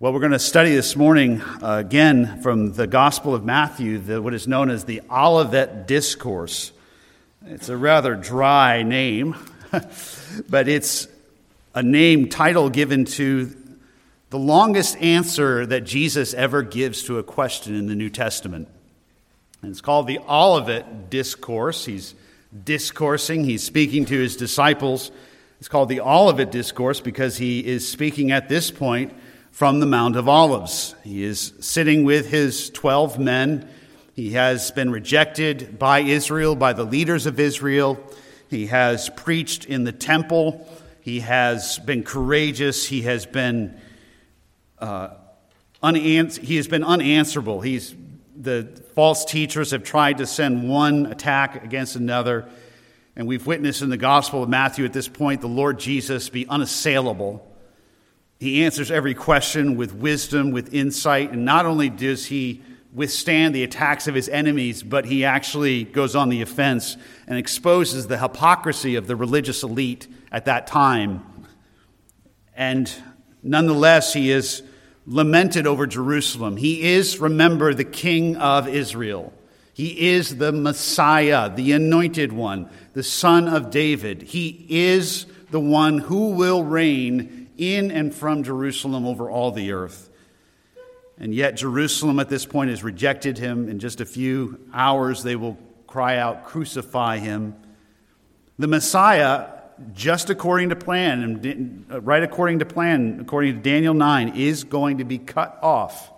Well, we're going to study this morning uh, again from the Gospel of Matthew, the, what is known as the Olivet Discourse. It's a rather dry name, but it's a name title given to the longest answer that Jesus ever gives to a question in the New Testament. And it's called the Olivet Discourse. He's discoursing, he's speaking to his disciples. It's called the Olivet Discourse because he is speaking at this point from the Mount of Olives. He is sitting with his 12 men. He has been rejected by Israel, by the leaders of Israel. He has preached in the temple. He has been courageous. He has been, uh, unans- he has been unanswerable. He's, the false teachers have tried to send one attack against another. And we've witnessed in the Gospel of Matthew at this point the Lord Jesus be unassailable he answers every question with wisdom, with insight, and not only does he withstand the attacks of his enemies, but he actually goes on the offense and exposes the hypocrisy of the religious elite at that time. And nonetheless, he is lamented over Jerusalem. He is, remember, the King of Israel. He is the Messiah, the anointed one, the Son of David. He is the one who will reign in and from Jerusalem over all the earth. And yet, Jerusalem at this point has rejected him. In just a few hours, they will cry out, Crucify him. The Messiah, just according to plan, and uh, right according to plan, according to Daniel 9, is going to be cut off.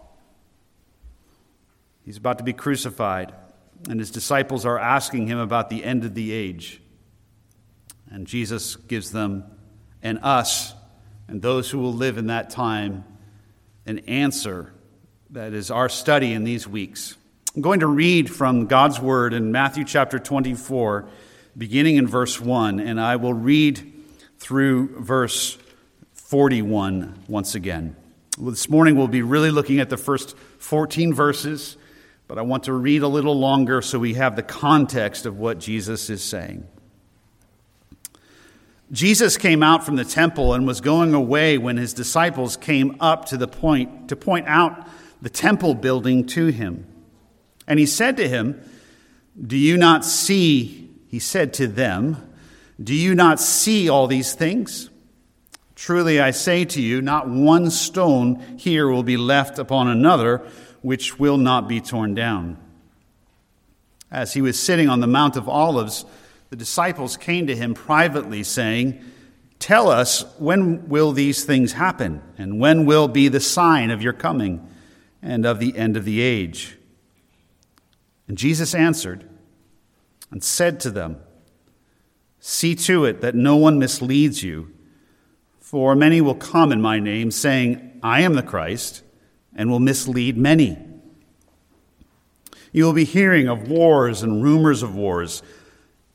He's about to be crucified, and his disciples are asking him about the end of the age. And Jesus gives them and us and those who will live in that time an answer that is our study in these weeks. I'm going to read from God's Word in Matthew chapter 24, beginning in verse 1, and I will read through verse 41 once again. Well, this morning we'll be really looking at the first 14 verses, but I want to read a little longer so we have the context of what Jesus is saying. Jesus came out from the temple and was going away when his disciples came up to the point to point out the temple building to him. And he said to him, Do you not see? He said to them, Do you not see all these things? Truly I say to you, not one stone here will be left upon another which will not be torn down. As he was sitting on the Mount of Olives, the disciples came to him privately, saying, Tell us, when will these things happen? And when will be the sign of your coming and of the end of the age? And Jesus answered and said to them, See to it that no one misleads you, for many will come in my name, saying, I am the Christ, and will mislead many. You will be hearing of wars and rumors of wars.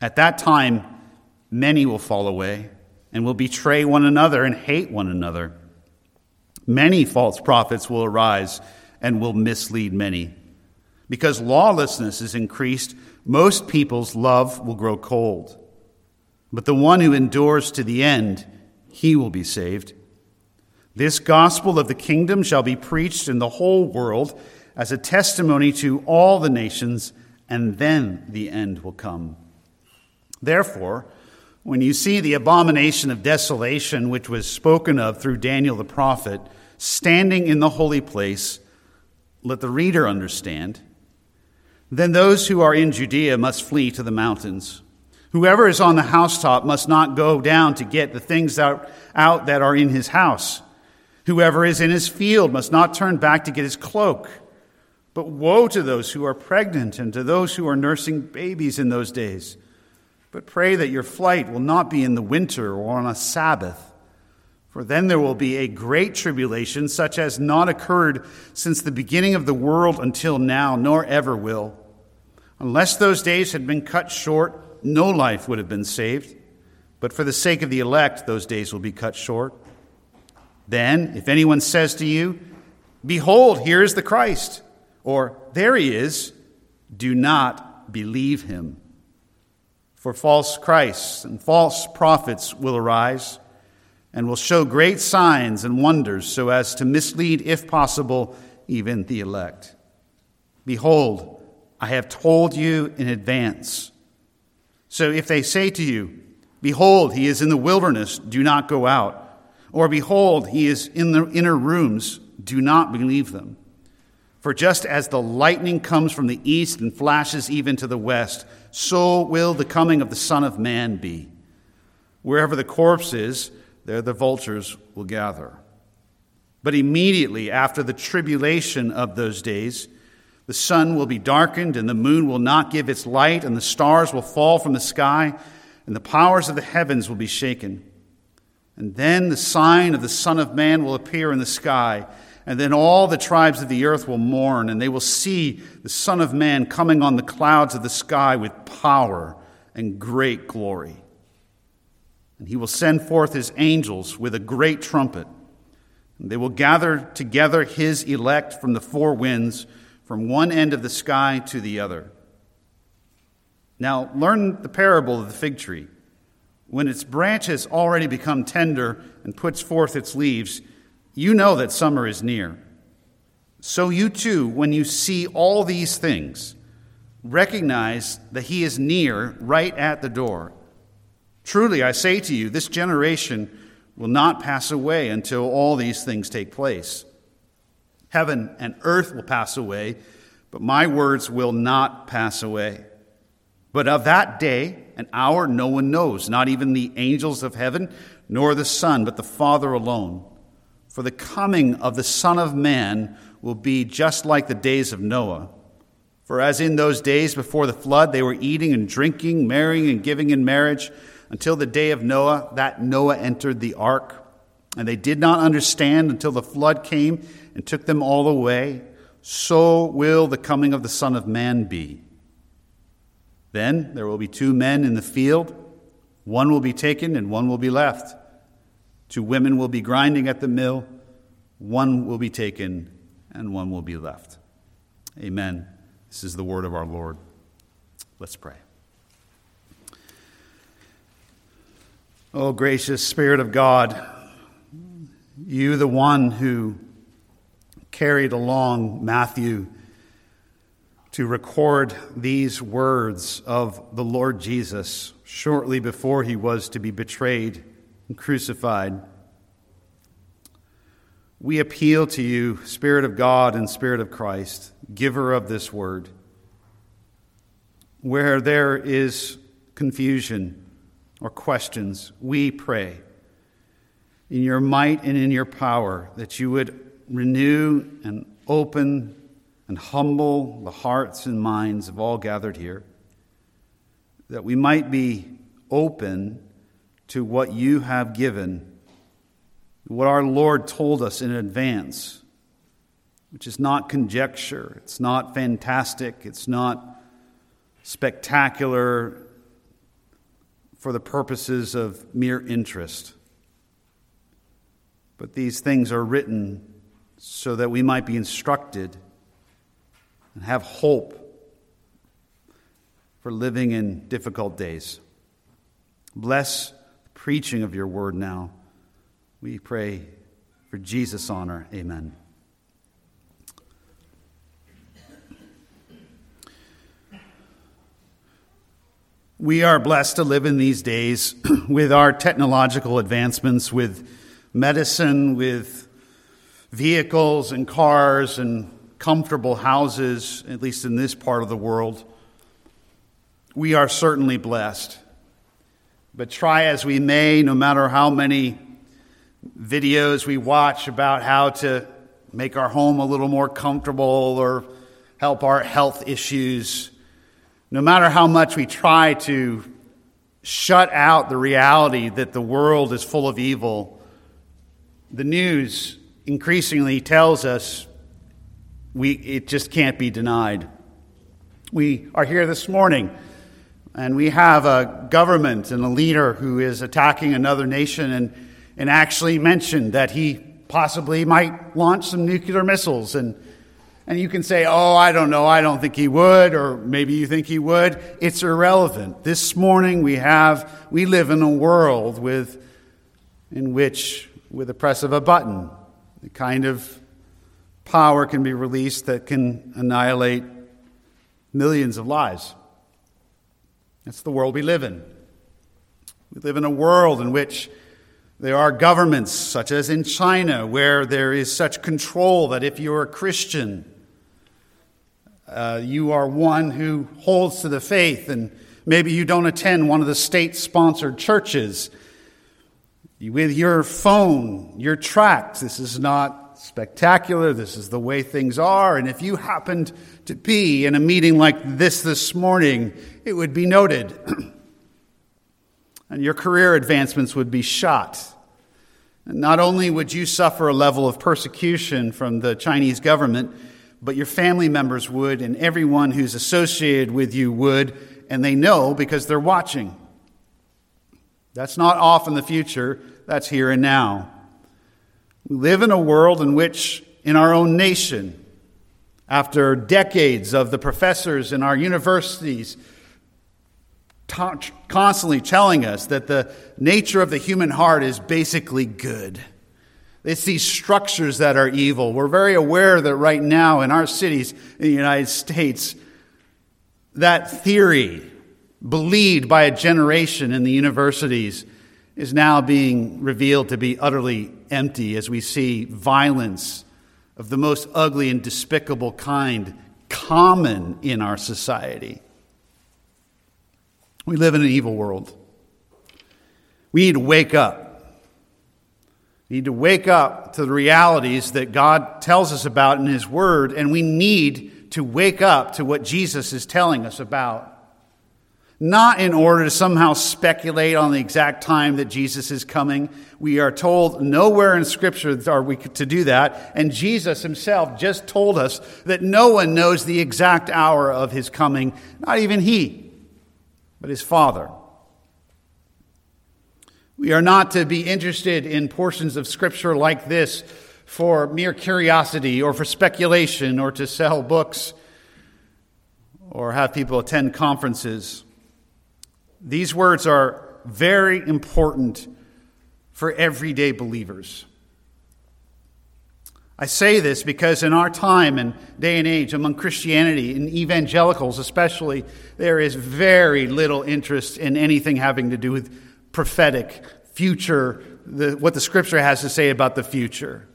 At that time, many will fall away and will betray one another and hate one another. Many false prophets will arise and will mislead many. Because lawlessness is increased, most people's love will grow cold. But the one who endures to the end, he will be saved. This gospel of the kingdom shall be preached in the whole world as a testimony to all the nations, and then the end will come. Therefore, when you see the abomination of desolation, which was spoken of through Daniel the prophet, standing in the holy place, let the reader understand. Then those who are in Judea must flee to the mountains. Whoever is on the housetop must not go down to get the things out, out that are in his house. Whoever is in his field must not turn back to get his cloak. But woe to those who are pregnant and to those who are nursing babies in those days. But pray that your flight will not be in the winter or on a Sabbath, For then there will be a great tribulation, such as not occurred since the beginning of the world until now, nor ever will. Unless those days had been cut short, no life would have been saved. But for the sake of the elect, those days will be cut short. Then, if anyone says to you, Behold, here is the Christ, or There he is, do not believe him. For false Christs and false prophets will arise and will show great signs and wonders so as to mislead, if possible, even the elect. Behold, I have told you in advance. So if they say to you, Behold, he is in the wilderness, do not go out. Or behold, he is in the inner rooms, do not believe them. For just as the lightning comes from the east and flashes even to the west, so will the coming of the Son of Man be. Wherever the corpse is, there the vultures will gather. But immediately after the tribulation of those days, the sun will be darkened, and the moon will not give its light, and the stars will fall from the sky, and the powers of the heavens will be shaken. And then the sign of the Son of Man will appear in the sky, and then all the tribes of the earth will mourn, and they will see the Son of Man coming on the clouds of the sky with power and great glory. And he will send forth his angels with a great trumpet. And they will gather together his elect from the four winds, from one end of the sky to the other. Now, learn the parable of the fig tree. When its branch has already become tender and puts forth its leaves, you know that summer is near. So you too, when you see all these things, recognize that he is near, right at the door. Truly, I say to you, this generation will not pass away until all these things take place. Heaven and earth will pass away, but my words will not pass away. But of that day and hour no one knows, not even the angels of heaven, nor the Son, but the Father alone. For the coming of the Son of Man will be just like the days of Noah. For as in those days before the flood, they were eating and drinking, marrying and giving in marriage until the day of Noah, that Noah entered the ark. And they did not understand until the flood came and took them all away. So will the coming of the Son of Man be. Then there will be two men in the field, one will be taken and one will be left. Two women will be grinding at the mill, one will be taken and one will be left. Amen. This is the word of our Lord. Let's pray. Oh, gracious Spirit of God, you, the one who carried along Matthew to record these words of the Lord Jesus shortly before he was to be betrayed and crucified. We appeal to you, Spirit of God and Spirit of Christ, giver of this word. Where there is confusion, or questions, we pray in your might and in your power that you would renew and open and humble the hearts and minds of all gathered here, that we might be open to what you have given, what our Lord told us in advance, which is not conjecture, it's not fantastic, it's not spectacular, for the purposes of mere interest. But these things are written so that we might be instructed and have hope for living in difficult days. Bless preaching of your word now. We pray for Jesus' honor. Amen. We are blessed to live in these days with our technological advancements, with medicine, with vehicles and cars and comfortable houses, at least in this part of the world. We are certainly blessed. But try as we may, no matter how many videos we watch about how to make our home a little more comfortable or help our health issues, no matter how much we try to shut out the reality that the world is full of evil, the news increasingly tells us we, it just can't be denied. We are here this morning, and we have a government and a leader who is attacking another nation and, and actually mentioned that he possibly might launch some nuclear missiles. And, and you can say, oh, I don't know, I don't think he would, or maybe you think he would. It's irrelevant. This morning we have, we live in a world with, in which, with the press of a button, the kind of power can be released that can annihilate millions of lives. That's the world we live in. We live in a world in which there are governments, such as in China, where there is such control that if you're a Christian, uh, you are one who holds to the faith, and maybe you don't attend one of the state sponsored churches. With your phone, you're tracked. This is not spectacular. This is the way things are. And if you happened to be in a meeting like this this morning, it would be noted. and your career advancements would be shot. And not only would you suffer a level of persecution from the Chinese government, but your family members would, and everyone who's associated with you would, and they know because they're watching. That's not off in the future, that's here and now. We live in a world in which, in our own nation, after decades of the professors in our universities ta- constantly telling us that the nature of the human heart is basically good. It's these structures that are evil. We're very aware that right now in our cities in the United States, that theory, believed by a generation in the universities, is now being revealed to be utterly empty as we see violence of the most ugly and despicable kind common in our society. We live in an evil world. We need to wake up. We need to wake up to the realities that God tells us about in His Word, and we need to wake up to what Jesus is telling us about not in order to somehow speculate on the exact time that Jesus is coming. We are told nowhere in Scripture are we to do that. And Jesus himself just told us that no one knows the exact hour of his coming, not even he, but his Father. We are not to be interested in portions of Scripture like this for mere curiosity or for speculation or to sell books or have people attend conferences. These words are very important for everyday believers. I say this because in our time and day and age, among Christianity, and evangelicals especially, there is very little interest in anything having to do with prophetic, future, the, what the scripture has to say about the future.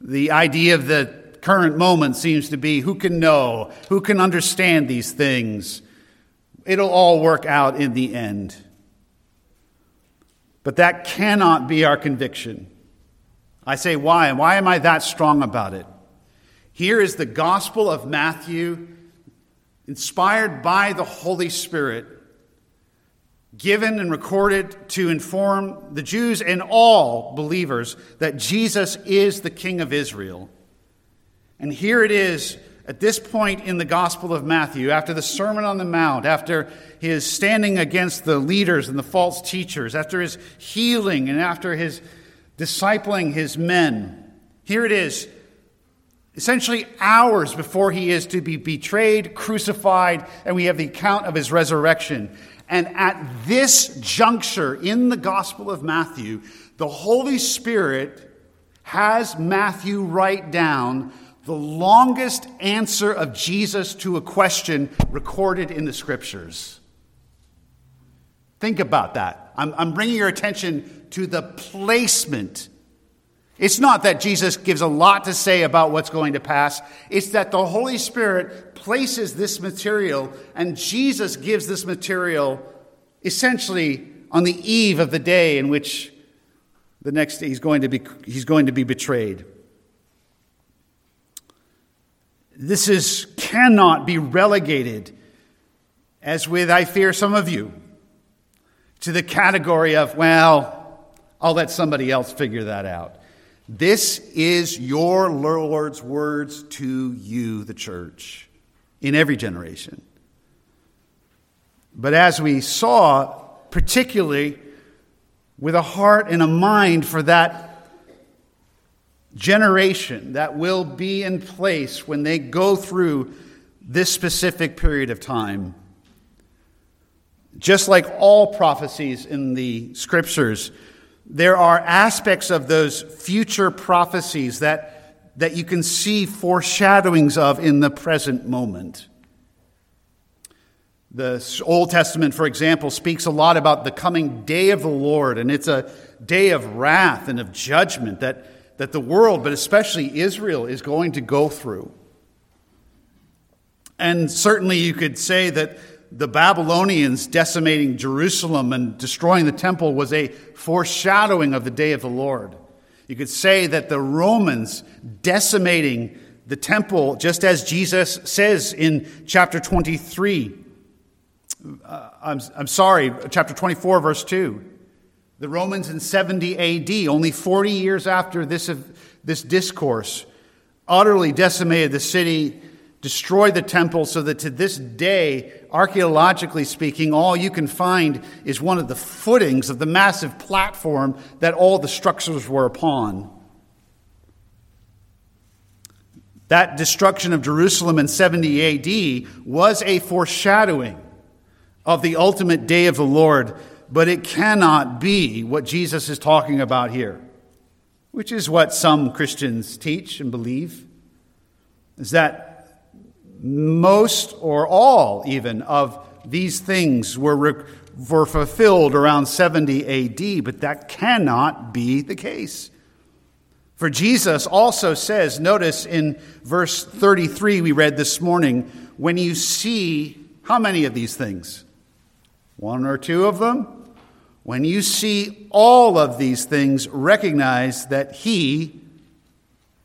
The idea of the current moment seems to be who can know, who can understand these things. It'll all work out in the end. But that cannot be our conviction. I say, why? Why am I that strong about it? Here is the Gospel of Matthew, inspired by the Holy Spirit, given and recorded to inform the Jews and all believers that Jesus is the King of Israel. And here it is at this point in the Gospel of Matthew, after the Sermon on the Mount, after his standing against the leaders and the false teachers, after his healing, and after his discipling his men, here it is, essentially hours before he is to be betrayed, crucified, and we have the account of his resurrection. And at this juncture in the Gospel of Matthew, the Holy Spirit has Matthew write down the longest answer of Jesus to a question recorded in the scriptures. Think about that. I'm, I'm, bringing your attention to the placement. It's not that Jesus gives a lot to say about what's going to pass, it's that the Holy Spirit places this material, and Jesus gives this material essentially on the eve of the day in which the next day he's going to be, he's going to be betrayed. This is, cannot be relegated, as with, I fear, some of you, to the category of, well, I'll let somebody else figure that out. This is your Lord's words to you, the church, in every generation. But as we saw, particularly with a heart and a mind for that generation that will be in place when they go through this specific period of time. Just like all prophecies in the scriptures, there are aspects of those future prophecies that, that you can see foreshadowings of in the present moment. The Old Testament, for example, speaks a lot about the coming day of the Lord, and it's a day of wrath and of judgment that, that the world, but especially Israel, is going to go through. And certainly you could say that the Babylonians decimating Jerusalem and destroying the temple was a foreshadowing of the day of the Lord. You could say that the Romans decimating the temple, just as Jesus says in chapter 23, uh, I'm, I'm sorry, chapter 24, verse 2. The Romans in 70 AD, only 40 years after this, this discourse, utterly decimated the city, destroyed the temple, so that to this day, archaeologically speaking, all you can find is one of the footings of the massive platform that all the structures were upon. That destruction of Jerusalem in 70 AD was a foreshadowing of the ultimate day of the Lord, but it cannot be what Jesus is talking about here, which is what some Christians teach and believe, is that most or all even of these things were, were fulfilled around 70 AD, but that cannot be the case. For Jesus also says, notice in verse 33 we read this morning, when you see how many of these things? One or two of them. When you see all of these things, recognize that He,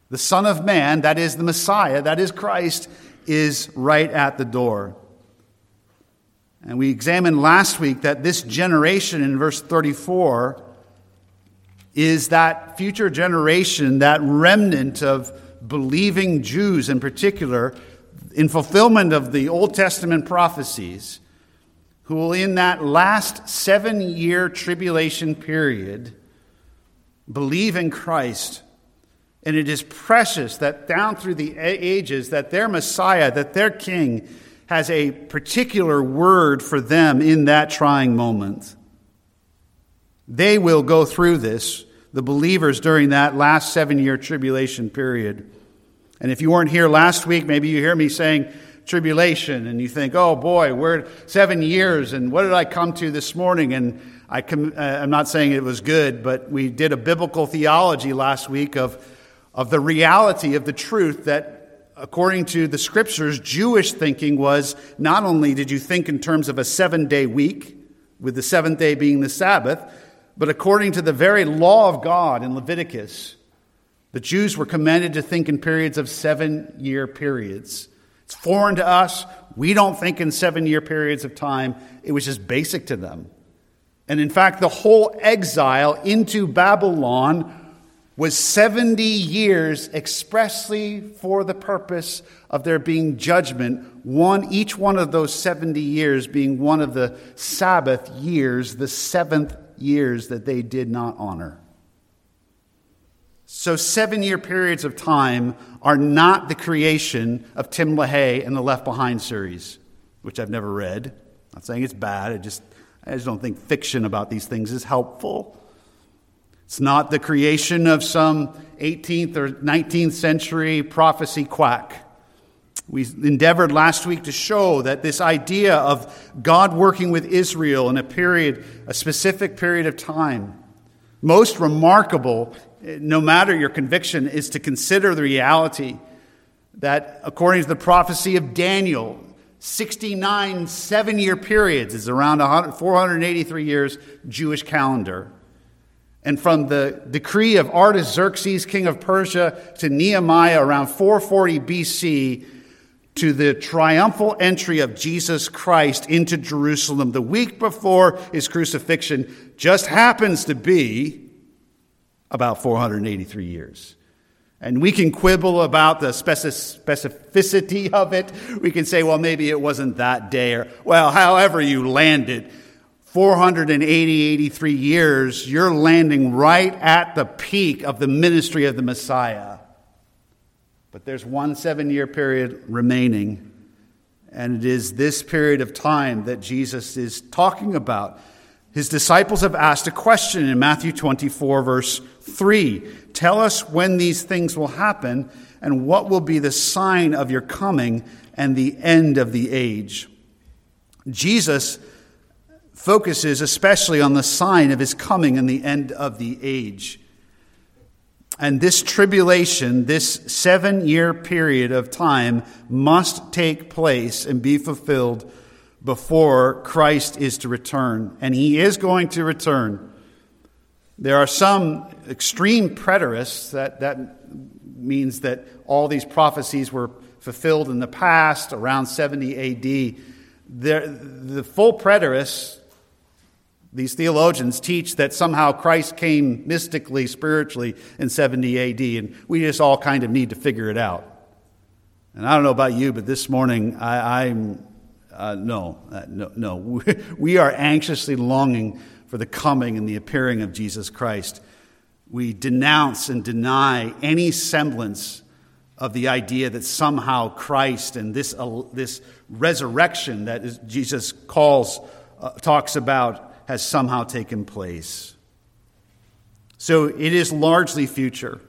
the Son of Man, that is the Messiah, that is Christ, is right at the door. And we examined last week that this generation in verse 34 is that future generation, that remnant of believing Jews in particular, in fulfillment of the Old Testament prophecies who will, in that last seven year tribulation period, believe in Christ. And it is precious that down through the ages, that their Messiah, that their King, has a particular word for them in that trying moment. They will go through this, the believers, during that last seven year tribulation period. And if you weren't here last week, maybe you hear me saying, tribulation and you think, oh boy, we're seven years and what did I come to this morning? And I com- uh, I'm not saying it was good, but we did a biblical theology last week of, of the reality of the truth that according to the scriptures, Jewish thinking was not only did you think in terms of a seven day week, with the seventh day being the Sabbath, but according to the very law of God in Leviticus, the Jews were commanded to think in periods of seven year periods. It's foreign to us. We don't think in seven year periods of time. It was just basic to them. And in fact, the whole exile into Babylon was 70 years expressly for the purpose of there being judgment, one each one of those 70 years being one of the Sabbath years, the seventh years that they did not honor. So, seven year periods of time are not the creation of Tim LaHaye and the Left Behind series, which I've never read. I'm not saying it's bad, I just, I just don't think fiction about these things is helpful. It's not the creation of some 18th or 19th century prophecy quack. We endeavored last week to show that this idea of God working with Israel in a period, a specific period of time, most remarkable no matter your conviction, is to consider the reality that, according to the prophecy of Daniel, 69 seven year periods is around 483 years Jewish calendar. And from the decree of Artaxerxes, king of Persia, to Nehemiah around 440 BC, to the triumphal entry of Jesus Christ into Jerusalem the week before his crucifixion, just happens to be about 483 years. And we can quibble about the specificity of it. We can say, well, maybe it wasn't that day, or, well, however you land it. 480, 83 years, you're landing right at the peak of the ministry of the Messiah. But there's one seven year period remaining, and it is this period of time that Jesus is talking about. His disciples have asked a question in Matthew 24, verse 3 Tell us when these things will happen, and what will be the sign of your coming and the end of the age. Jesus focuses especially on the sign of his coming and the end of the age. And this tribulation, this seven year period of time, must take place and be fulfilled before Christ is to return. And he is going to return. There are some extreme preterists, that, that means that all these prophecies were fulfilled in the past, around 70 AD. The, the full preterists these theologians teach that somehow Christ came mystically, spiritually in 70 AD, and we just all kind of need to figure it out. And I don't know about you, but this morning I, am uh, no, uh, no, no. We are anxiously longing for the coming and the appearing of Jesus Christ. We denounce and deny any semblance of the idea that somehow Christ and this, uh, this resurrection that is, Jesus calls, uh, talks about has somehow taken place. So it is largely future.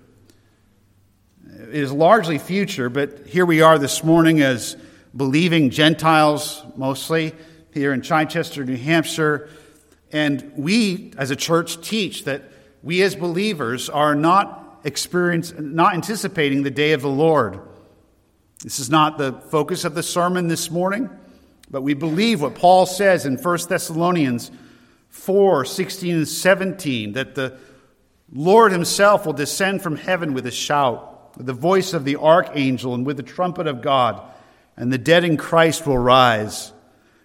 It is largely future, but here we are this morning as believing Gentiles mostly here in Chichester, New Hampshire. And we as a church teach that we as believers are not experience, not anticipating the day of the Lord. This is not the focus of the sermon this morning, but we believe what Paul says in 1 Thessalonians 4 16 and 17 that the Lord himself will descend from heaven with a shout, with the voice of the archangel, and with the trumpet of God, and the dead in Christ will rise.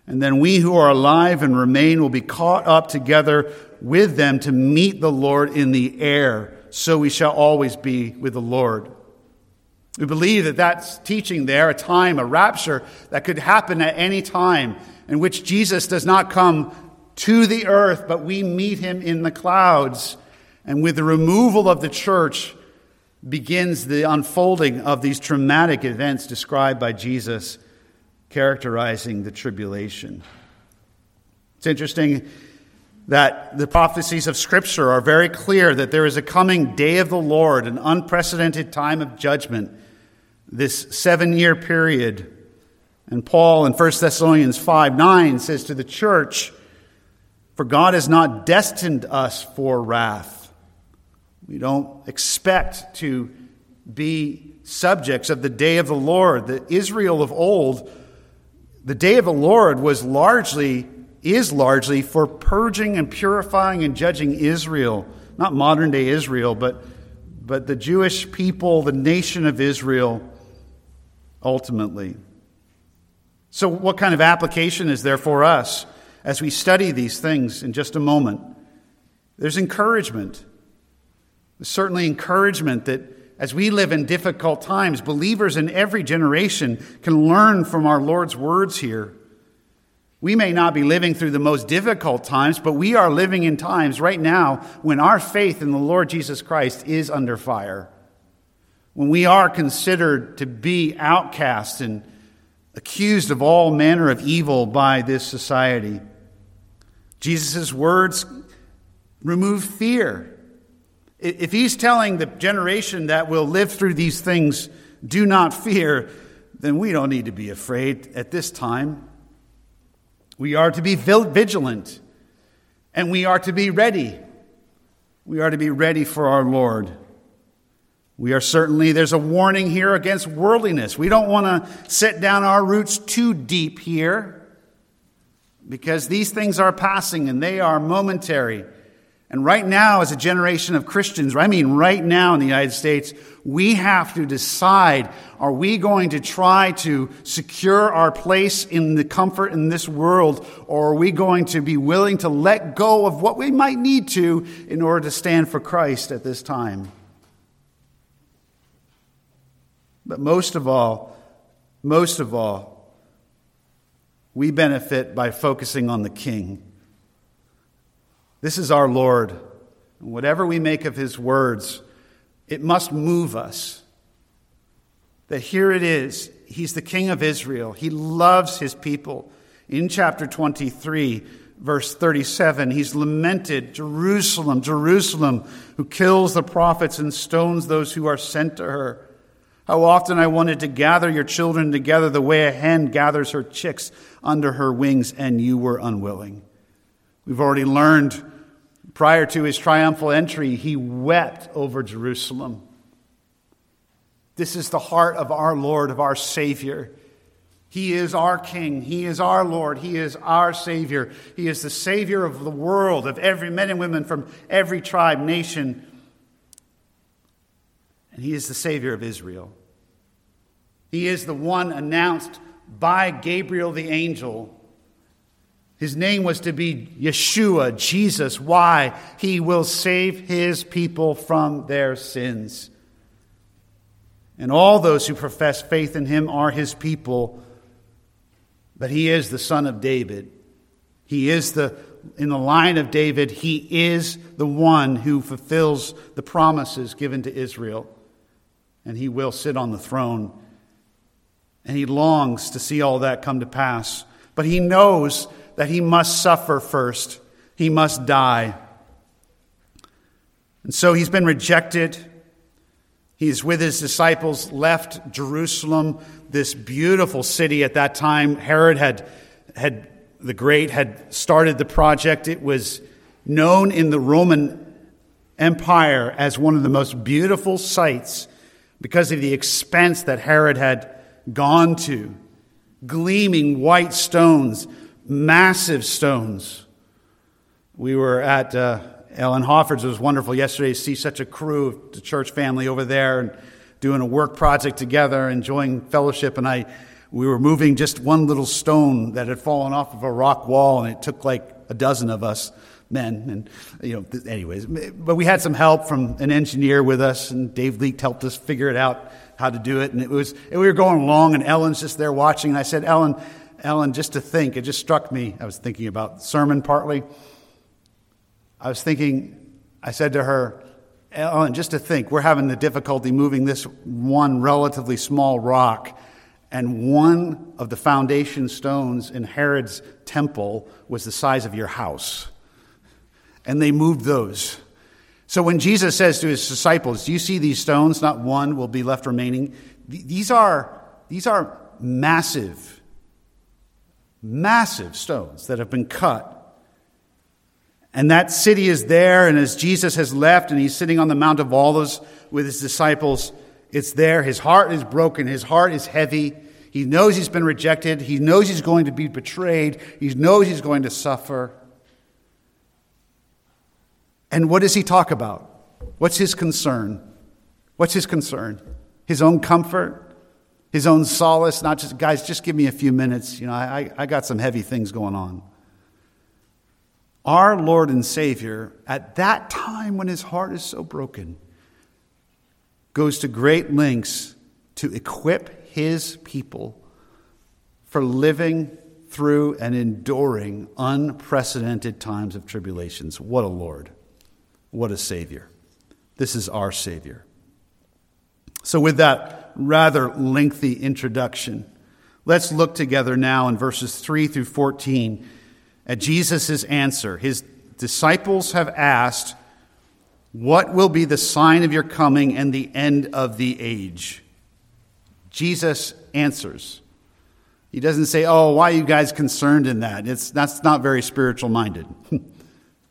And then we who are alive and remain will be caught up together with them to meet the Lord in the air. So we shall always be with the Lord. We believe that that's teaching there a time, a rapture that could happen at any time in which Jesus does not come to the earth, but we meet him in the clouds. And with the removal of the church begins the unfolding of these traumatic events described by Jesus, characterizing the tribulation. It's interesting that the prophecies of Scripture are very clear that there is a coming day of the Lord, an unprecedented time of judgment, this seven year period. And Paul in 1 Thessalonians 5 9 says to the church, for God has not destined us for wrath. We don't expect to be subjects of the day of the Lord. The Israel of old, the day of the Lord was largely, is largely for purging and purifying and judging Israel. Not modern day Israel, but, but the Jewish people, the nation of Israel, ultimately. So, what kind of application is there for us? as we study these things in just a moment. There's encouragement. Certainly encouragement that as we live in difficult times, believers in every generation can learn from our Lord's words here. We may not be living through the most difficult times, but we are living in times right now when our faith in the Lord Jesus Christ is under fire. When we are considered to be outcast and accused of all manner of evil by this society. Jesus' words remove fear. If he's telling the generation that will live through these things, do not fear, then we don't need to be afraid at this time. We are to be vigilant and we are to be ready. We are to be ready for our Lord. We are certainly, there's a warning here against worldliness. We don't want to set down our roots too deep here because these things are passing and they are momentary. And right now, as a generation of Christians, I mean right now in the United States, we have to decide are we going to try to secure our place in the comfort in this world, or are we going to be willing to let go of what we might need to in order to stand for Christ at this time? But most of all, most of all, we benefit by focusing on the King. This is our Lord. whatever we make of his words, it must move us. That here it is. He's the King of Israel. He loves his people. In chapter 23, verse 37, he's lamented Jerusalem, Jerusalem, who kills the prophets and stones those who are sent to her. How often I wanted to gather your children together the way a hen gathers her chicks under her wings, and you were unwilling. We've already learned prior to his triumphal entry, he wept over Jerusalem. This is the heart of our Lord, of our Savior. He is our King. He is our Lord. He is our Savior. He is the Savior of the world, of every men and women from every tribe, nation. And He is the Savior of Israel. He is the one announced by Gabriel the angel his name was to be Yeshua, Jesus. Why? He will save his people from their sins. And all those who profess faith in him are his people. But he is the son of David. He is the, in the line of David, he is the one who fulfills the promises given to Israel. And he will sit on the throne. And he longs to see all that come to pass. But he knows that he must suffer first, he must die. And so he's been rejected. He's with his disciples left Jerusalem, this beautiful city at that time. Herod had, had the Great had started the project. It was known in the Roman Empire as one of the most beautiful sites because of the expense that Herod had gone to. Gleaming white stones, massive stones. We were at uh, Ellen Hofford's. It was wonderful yesterday to see such a crew of the church family over there and doing a work project together, enjoying fellowship. And I, we were moving just one little stone that had fallen off of a rock wall, and it took like a dozen of us men. And, you know, anyways, but we had some help from an engineer with us, and Dave Leak helped us figure it out how to do it. And it was, and we were going along, and Ellen's just there watching. And I said, Ellen, Ellen, just to think, it just struck me. I was thinking about sermon partly. I was thinking, I said to her, Ellen, just to think, we're having the difficulty moving this one relatively small rock, and one of the foundation stones in Herod's temple was the size of your house. And they moved those. So when Jesus says to his disciples, Do you see these stones? Not one will be left remaining. These are, these are massive massive stones that have been cut. And that city is there, and as Jesus has left and he's sitting on the Mount of Olives with his disciples, it's there. His heart is broken, his heart is heavy. He knows he's been rejected, he knows he's going to be betrayed, he knows he's going to suffer. And what does he talk about? What's his concern? What's his concern? His own comfort? His own solace, not just, guys, just give me a few minutes. You know, I, I got some heavy things going on. Our Lord and Savior, at that time when his heart is so broken, goes to great lengths to equip his people for living through and enduring unprecedented times of tribulations. What a Lord. What a Savior. This is our Savior. So, with that, rather lengthy introduction. Let's look together now in verses 3 through 14 at Jesus' answer. His disciples have asked, What will be the sign of your coming and the end of the age? Jesus answers. He doesn't say, Oh, why are you guys concerned in that? It's, that's not very spiritual minded.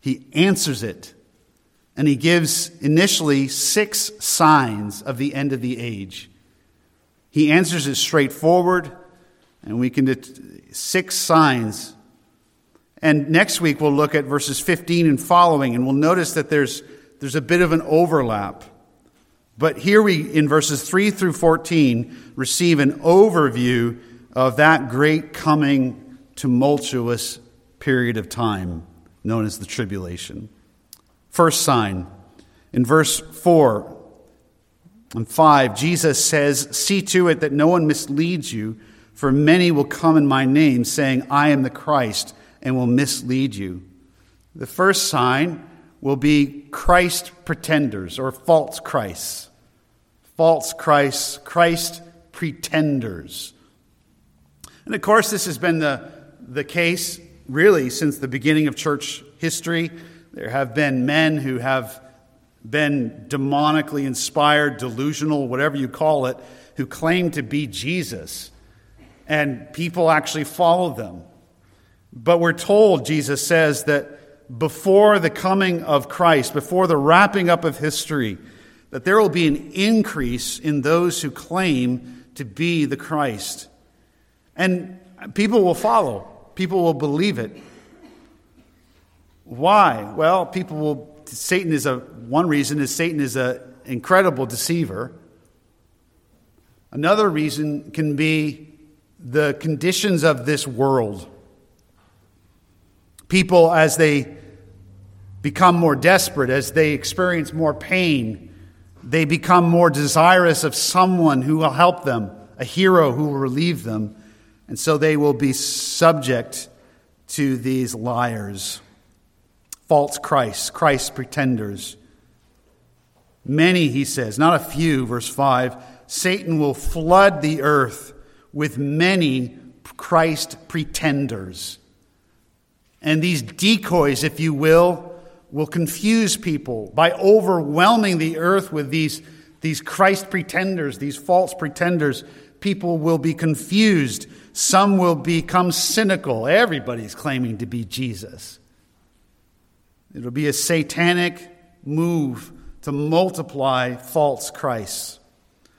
he answers it. And he gives initially six signs of the end of the age. He answers it straightforward, and we can do six signs. And next week we'll look at verses 15 and following, and we'll notice that there's, there's a bit of an overlap. But here we, in verses 3 through 14, receive an overview of that great coming tumultuous period of time known as the tribulation. First sign, in verse 4 and 5, Jesus says, See to it that no one misleads you, for many will come in my name, saying, I am the Christ, and will mislead you. The first sign will be Christ pretenders or false Christs. False Christs, Christ pretenders. And of course, this has been the, the case really since the beginning of church history. There have been men who have been demonically inspired, delusional, whatever you call it, who claim to be Jesus. And people actually follow them. But we're told, Jesus says, that before the coming of Christ, before the wrapping up of history, that there will be an increase in those who claim to be the Christ. And people will follow, people will believe it. Why? Well, people will. Satan is a one reason is Satan is an incredible deceiver. Another reason can be the conditions of this world. People, as they become more desperate, as they experience more pain, they become more desirous of someone who will help them, a hero who will relieve them. And so they will be subject to these liars, false Christs, Christ pretenders. Many, he says, not a few, verse 5, Satan will flood the earth with many Christ pretenders. And these decoys, if you will, will confuse people by overwhelming the earth with these, these Christ pretenders, these false pretenders. People will be confused some will become cynical. Everybody's claiming to be Jesus. It'll be a satanic move to multiply false Christs.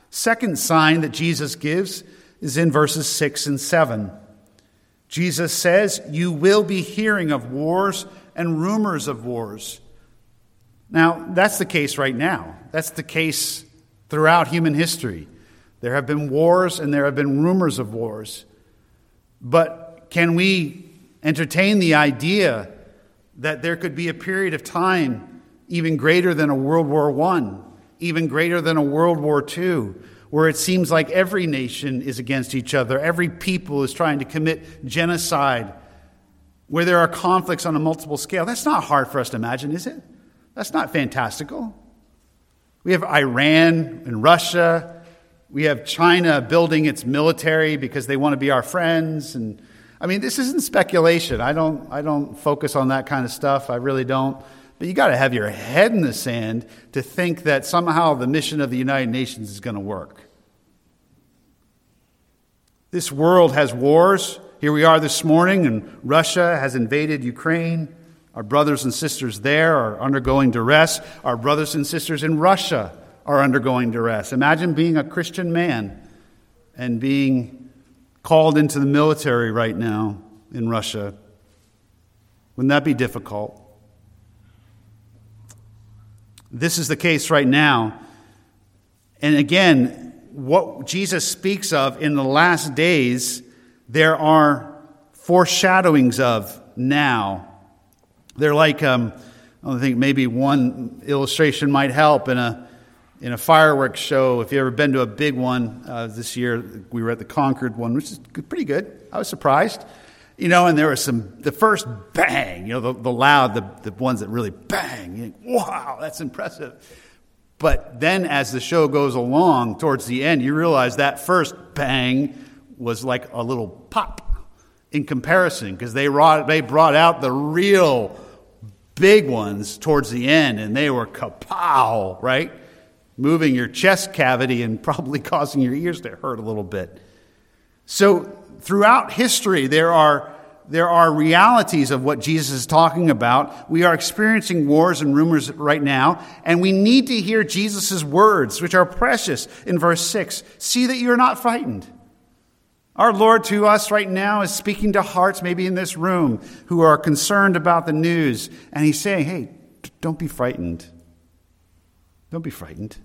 Second sign that Jesus gives is in verses 6 and 7. Jesus says, You will be hearing of wars and rumors of wars. Now, that's the case right now. That's the case throughout human history. There have been wars and there have been rumors of wars. But can we entertain the idea that there could be a period of time even greater than a World War I, even greater than a World War II, where it seems like every nation is against each other, every people is trying to commit genocide, where there are conflicts on a multiple scale? That's not hard for us to imagine, is it? That's not fantastical. We have Iran and Russia we have China building its military because they want to be our friends. And I mean, this isn't speculation. I don't, I don't focus on that kind of stuff. I really don't. But you got to have your head in the sand to think that somehow the mission of the United Nations is going to work. This world has wars. Here we are this morning, and Russia has invaded Ukraine. Our brothers and sisters there are undergoing duress. Our brothers and sisters in Russia are undergoing duress. Imagine being a Christian man and being called into the military right now in Russia. Wouldn't that be difficult? This is the case right now. And again, what Jesus speaks of in the last days, there are foreshadowings of now. They're like, um, I think maybe one illustration might help in a in a fireworks show. If you've ever been to a big one uh, this year, we were at the Concord one, which is pretty good. I was surprised. You know, and there was some, the first bang, you know, the, the loud, the, the ones that really bang. Think, wow, that's impressive. But then as the show goes along towards the end, you realize that first bang was like a little pop in comparison because they brought, they brought out the real big ones towards the end and they were kapow, right? Moving your chest cavity and probably causing your ears to hurt a little bit. So, throughout history, there are, there are realities of what Jesus is talking about. We are experiencing wars and rumors right now, and we need to hear Jesus' words, which are precious in verse 6 See that you're not frightened. Our Lord to us right now is speaking to hearts, maybe in this room, who are concerned about the news. And He's saying, hey, don't be frightened. Don't be frightened.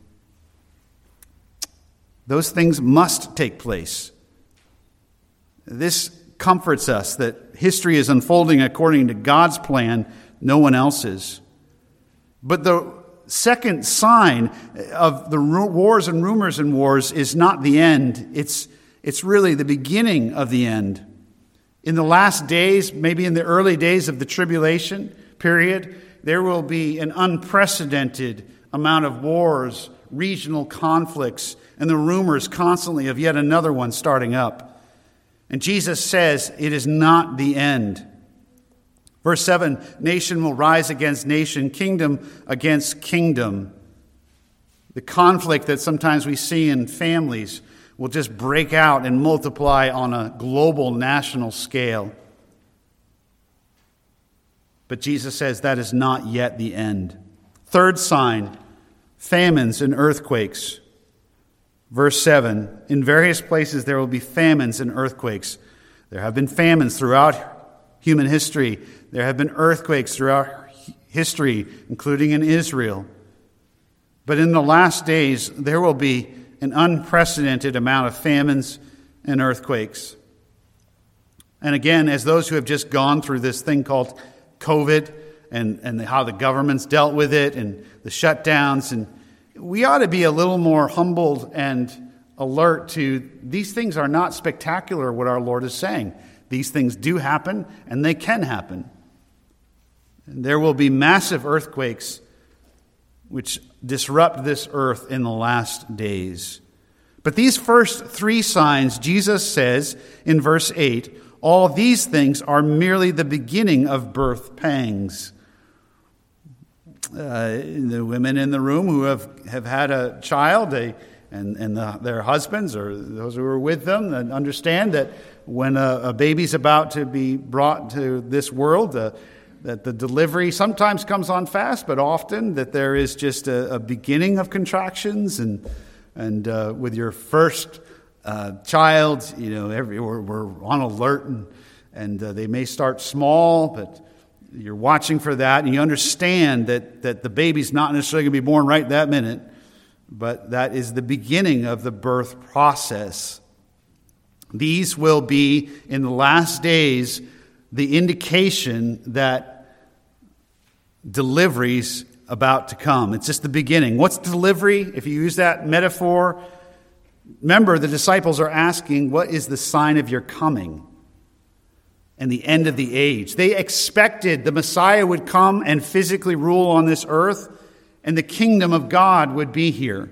Those things must take place. This comforts us that history is unfolding according to God's plan, no one else's. But the second sign of the wars and rumors and wars is not the end. It's, it's really the beginning of the end. In the last days, maybe in the early days of the tribulation period, there will be an unprecedented amount of wars, regional conflicts, and the rumors constantly of yet another one starting up. And Jesus says it is not the end. Verse 7 Nation will rise against nation, kingdom against kingdom. The conflict that sometimes we see in families will just break out and multiply on a global national scale. But Jesus says that is not yet the end. Third sign famines and earthquakes. Verse 7 In various places there will be famines and earthquakes. There have been famines throughout human history, there have been earthquakes throughout history, including in Israel. But in the last days, there will be an unprecedented amount of famines and earthquakes. And again, as those who have just gone through this thing called COVID and, and how the government's dealt with it and the shutdowns, and we ought to be a little more humbled and alert to these things are not spectacular, what our Lord is saying. These things do happen, and they can happen. And there will be massive earthquakes which disrupt this earth in the last days. But these first three signs, Jesus says in verse 8, all these things are merely the beginning of birth pangs the women in the room who have, have had a child, they, and, and the, their husbands or those who are with them and understand that when a, a baby's about to be brought to this world, uh, that the delivery sometimes comes on fast, but often that there is just a, a beginning of contractions. And, and uh, with your first uh, child, you know, every, we're, we're on alert, and, and uh, they may start small, but you're watching for that, and you understand that, that the baby's not necessarily going to be born right that minute, but that is the beginning of the birth process. These will be, in the last days, the indication that delivery's about to come. It's just the beginning. What's delivery? If you use that metaphor, remember the disciples are asking, What is the sign of your coming? And the end of the age. They expected the Messiah would come and physically rule on this earth, and the kingdom of God would be here.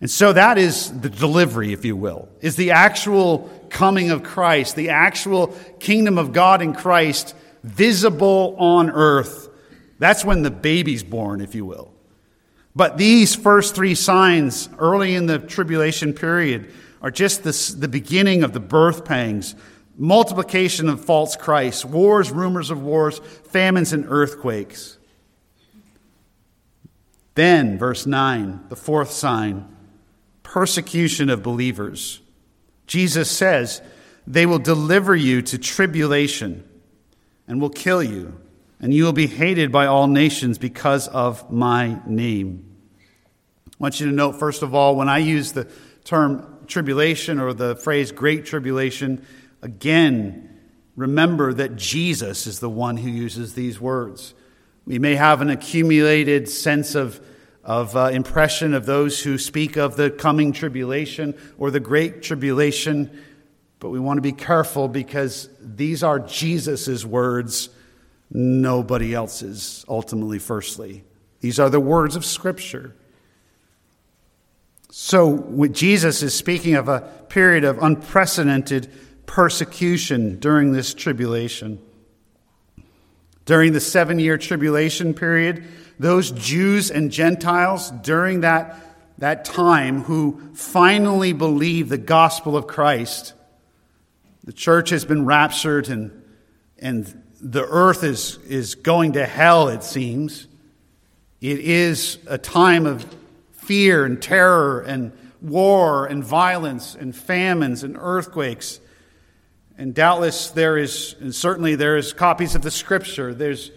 And so that is the delivery, if you will, is the actual coming of Christ, the actual kingdom of God in Christ visible on earth. That's when the baby's born, if you will. But these first three signs early in the tribulation period are just the beginning of the birth pangs multiplication of false Christs, wars, rumors of wars, famines, and earthquakes. Then, verse 9, the fourth sign persecution of believers. Jesus says, They will deliver you to tribulation and will kill you, and you will be hated by all nations because of my name. I want you to note, first of all, when I use the term tribulation or the phrase great tribulation, Again, remember that Jesus is the one who uses these words. We may have an accumulated sense of, of uh, impression of those who speak of the coming tribulation or the great tribulation, but we want to be careful because these are Jesus' words, nobody else's, ultimately, firstly. These are the words of Scripture. So, Jesus is speaking of a period of unprecedented persecution during this tribulation. During the seven year tribulation period, those Jews and Gentiles during that, that time who finally believe the gospel of Christ, the church has been raptured and, and the earth is, is going to hell, it seems. It is a time of fear and terror and war and violence and famines and earthquakes. And doubtless there is, and certainly there is copies of the scripture. There's,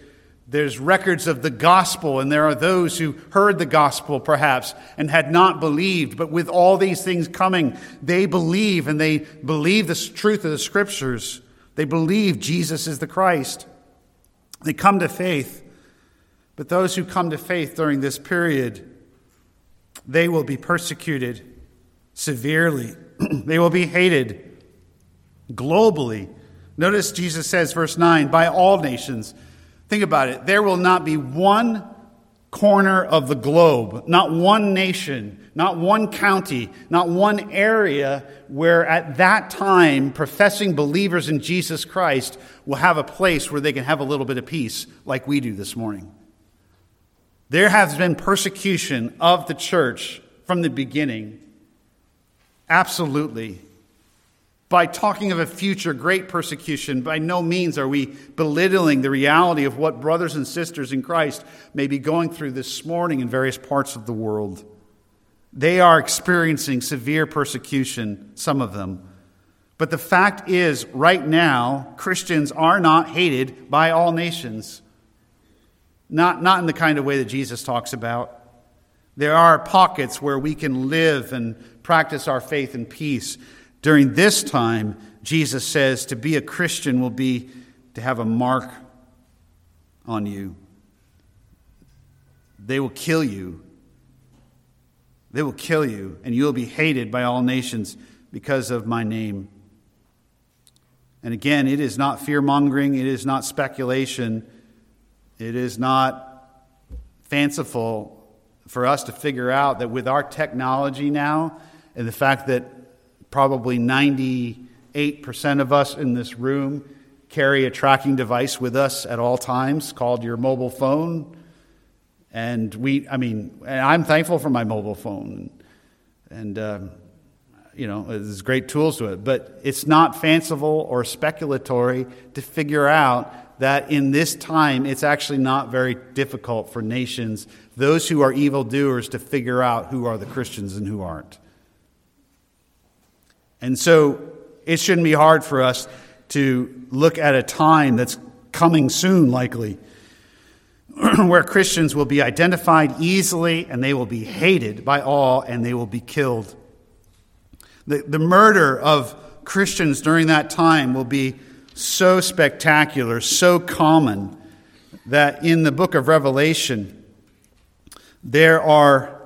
there's records of the gospel, and there are those who heard the gospel perhaps and had not believed. But with all these things coming, they believe and they believe the truth of the scriptures. They believe Jesus is the Christ. They come to faith. But those who come to faith during this period, they will be persecuted severely. they will be hated globally. Notice Jesus says, verse 9, by all nations. Think about it. There will not be one corner of the globe, not one nation, not one county, not one area where at that time professing believers in Jesus Christ will have a place where they can have a little bit of peace like we do this morning. There has been persecution of the church from the beginning. Absolutely. By talking of a future great persecution, by no means are we belittling the reality of what brothers and sisters in Christ may be going through this morning in various parts of the world. They are experiencing severe persecution, some of them. But the fact is, right now, Christians are not hated by all nations. Not, not in the kind of way that Jesus talks about. There are pockets where we can live and practice our faith in peace. During this time, Jesus says to be a Christian will be to have a mark on you. They will kill you. They will kill you, and you will be hated by all nations because of my name. And again, it is not fear mongering, it is not speculation. It is not fanciful for us to figure out that with our technology now and the fact that probably 98% of us in this room carry a tracking device with us at all times called your mobile phone. And we, I mean, I'm thankful for my mobile phone. And, um, you know, there's great tools to it. But it's not fanciful or speculatory to figure out that in this time it's actually not very difficult for nations, those who are evildoers, to figure out who are the Christians and who aren't. And so it shouldn't be hard for us to look at a time that's coming soon, likely, where Christians will be identified easily and they will be hated by all and they will be killed. The, the murder of Christians during that time will be so spectacular, so common, that in the book of Revelation, there are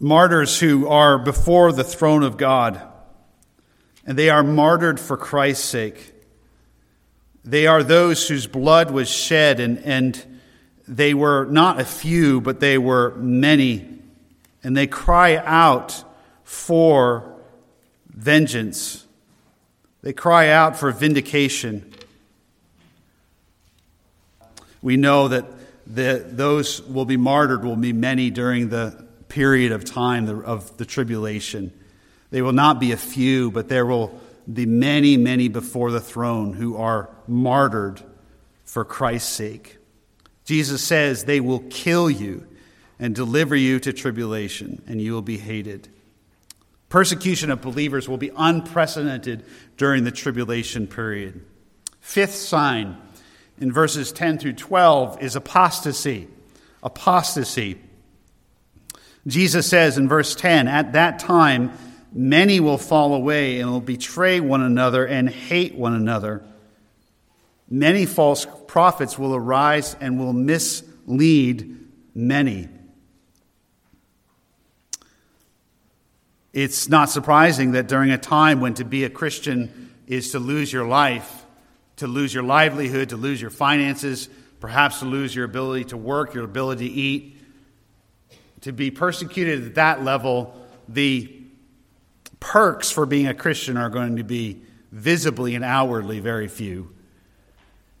martyrs who are before the throne of God, and they are martyred for Christ's sake. They are those whose blood was shed, and, and they were not a few, but they were many. And they cry out for vengeance. They cry out for vindication. We know that the, those will be martyred will be many during the period of time of the tribulation. They will not be a few, but there will be many, many before the throne who are martyred for Christ's sake. Jesus says they will kill you and deliver you to tribulation, and you will be hated. Persecution of believers will be unprecedented during the tribulation period. Fifth sign in verses 10 through 12 is apostasy. Apostasy. Jesus says in verse 10 At that time, many will fall away and will betray one another and hate one another. Many false prophets will arise and will mislead many. It's not surprising that during a time when to be a Christian is to lose your life, to lose your livelihood, to lose your finances, perhaps to lose your ability to work, your ability to eat, to be persecuted at that level, the perks for being a Christian are going to be visibly and outwardly very few.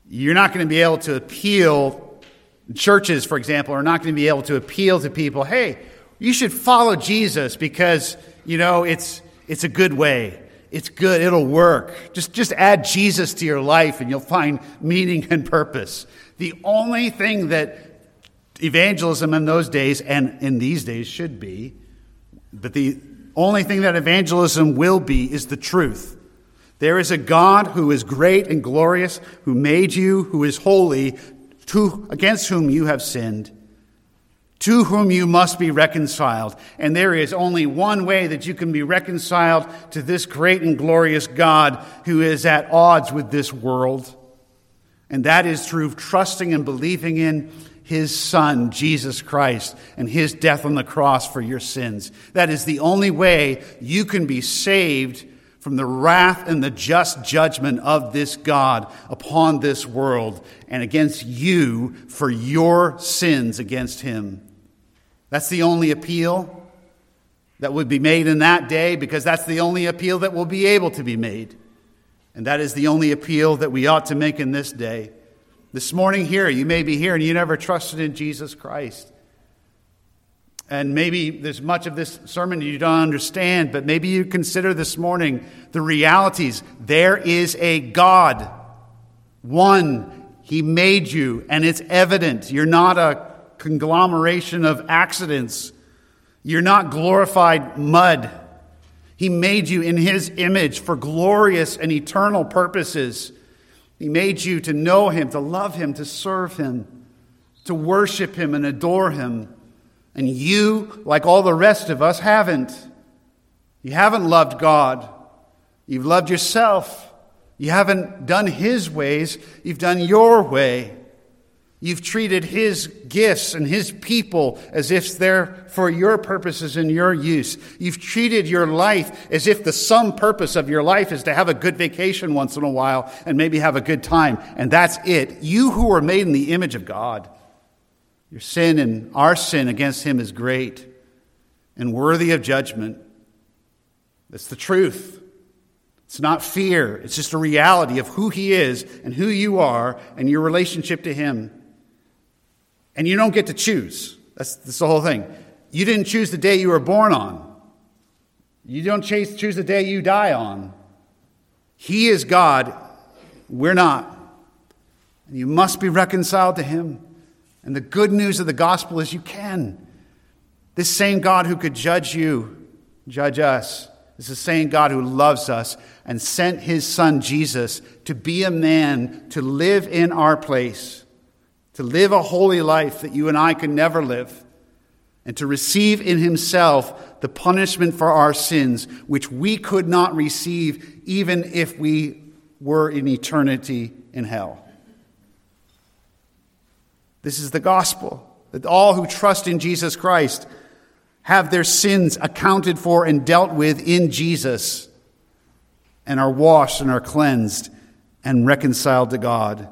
You're not going to be able to appeal, churches, for example, are not going to be able to appeal to people, hey, you should follow Jesus because you know, it's, it's a good way. It's good. It'll work. Just, just add Jesus to your life and you'll find meaning and purpose. The only thing that evangelism in those days and in these days should be But the only thing that evangelism will be is the truth. There is a God who is great and glorious, who made you, who is holy, to, against whom you have sinned, to whom you must be reconciled. And there is only one way that you can be reconciled to this great and glorious God who is at odds with this world. And that is through trusting and believing in his son, Jesus Christ, and his death on the cross for your sins. That is the only way you can be saved from the wrath and the just judgment of this God upon this world and against you for your sins against him. That's the only appeal that would be made in that day because that's the only appeal that will be able to be made. And that is the only appeal that we ought to make in this day. This morning, here, you may be here and you never trusted in Jesus Christ. And maybe there's much of this sermon you don't understand, but maybe you consider this morning the realities. There is a God. One, He made you, and it's evident. You're not a conglomeration of accidents. You're not glorified mud. He made you in His image for glorious and eternal purposes. He made you to know Him, to love Him, to serve Him, to worship Him and adore Him. And you, like all the rest of us, haven't. You haven't loved God. You've loved yourself. You haven't done His ways, you've done your way. You've treated His gifts and His people as if they're for your purposes and your use. You've treated your life as if the sum purpose of your life is to have a good vacation once in a while and maybe have a good time. And that's it. You who are made in the image of God, your sin and our sin against Him is great and worthy of judgment. That's the truth. It's not fear, it's just a reality of who He is and who you are and your relationship to Him. And you don't get to choose. That's, that's the whole thing. You didn't choose the day you were born on. You don't choose, choose the day you die on. He is God. We're not. And you must be reconciled to Him. And the good news of the gospel is you can. This same God who could judge you, judge us, is the same God who loves us and sent His Son Jesus to be a man to live in our place to live a holy life that you and I could never live, and to receive in himself the punishment for our sins, which we could not receive even if we were in eternity in hell. This is the gospel that all who trust in Jesus Christ have their sins accounted for and dealt with in Jesus and are washed and are cleansed and reconciled to God